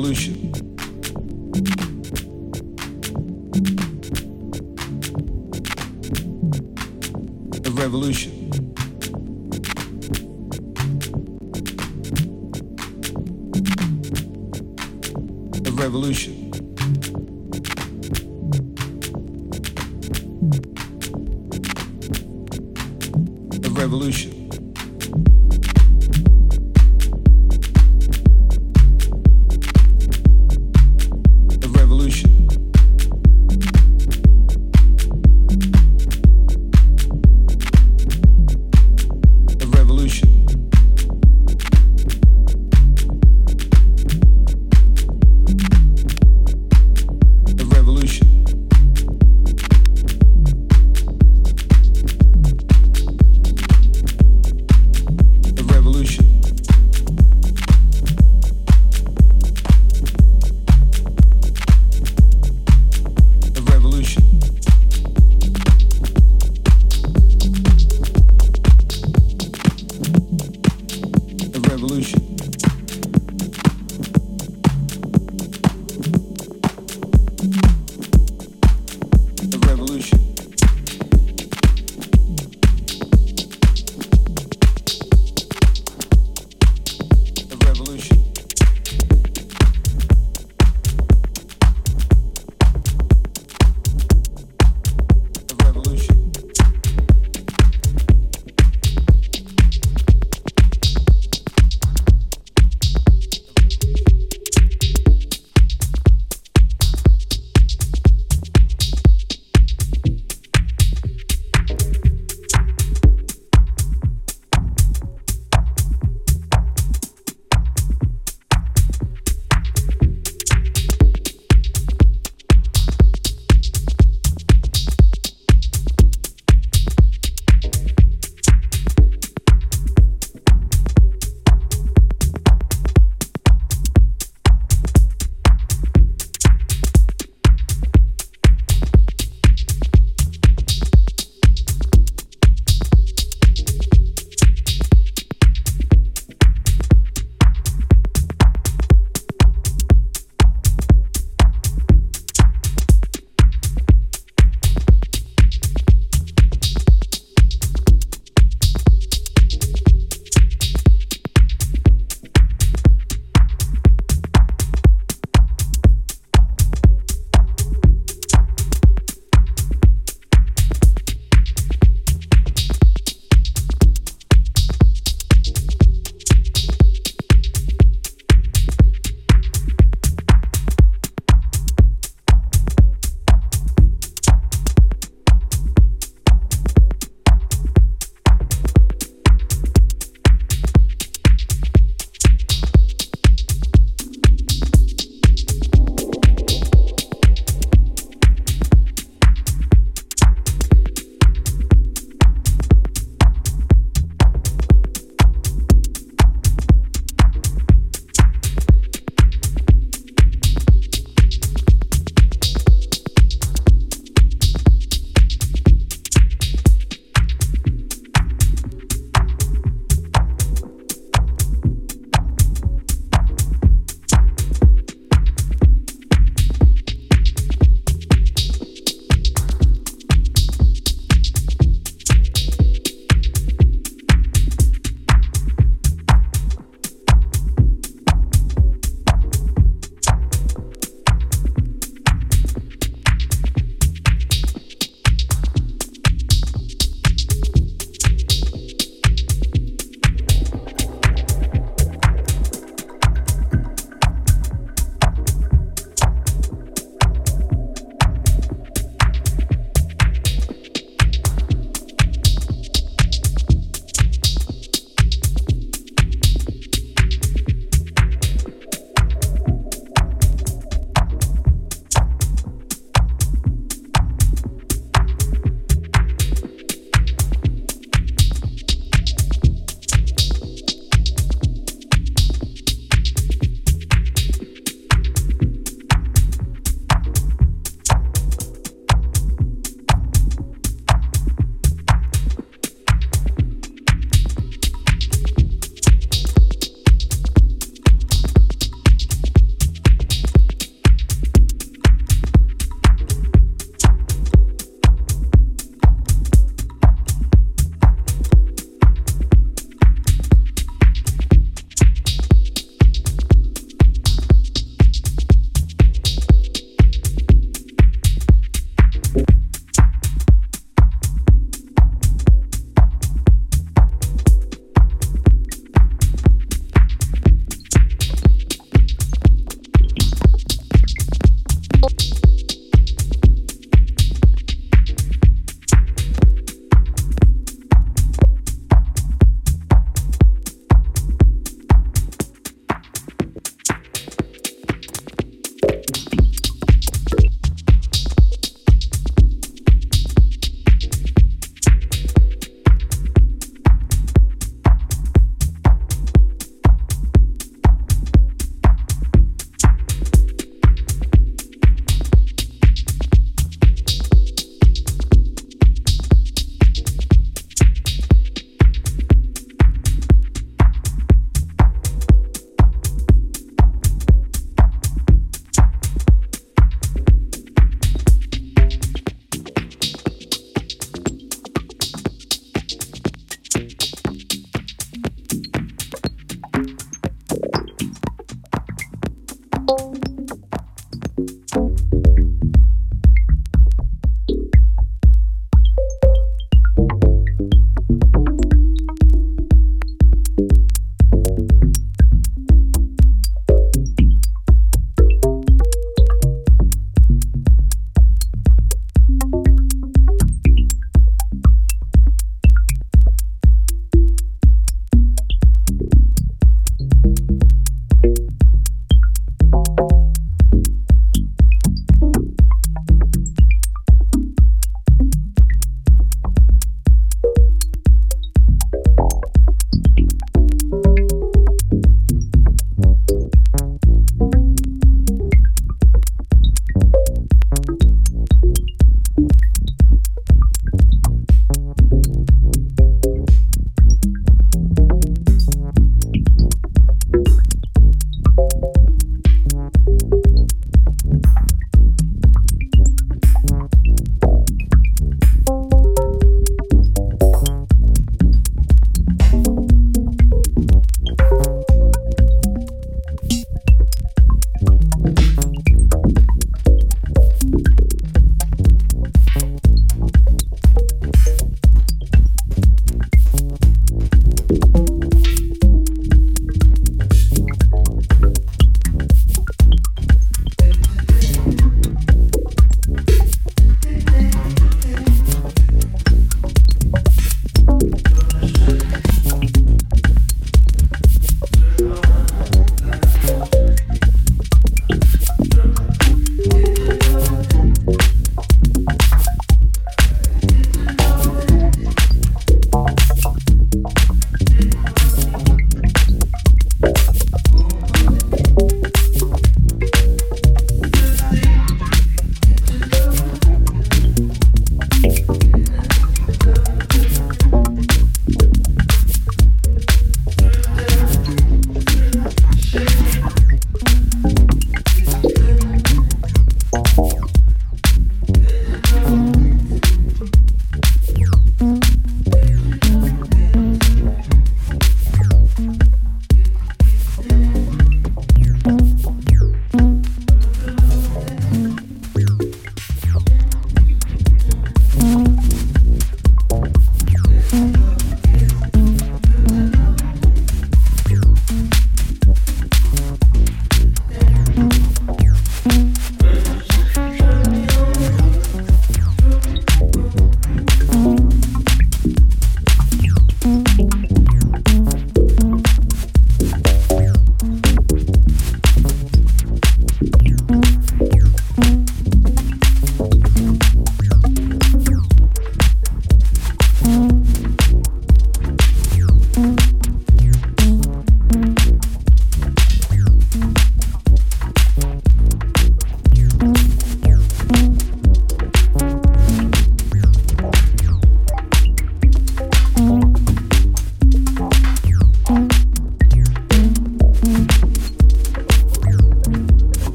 revolution.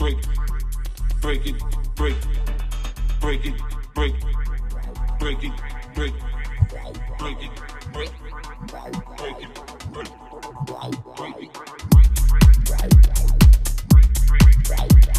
break, break it, break, break it, break, break it, break, break it, break, break it, break, break it, break.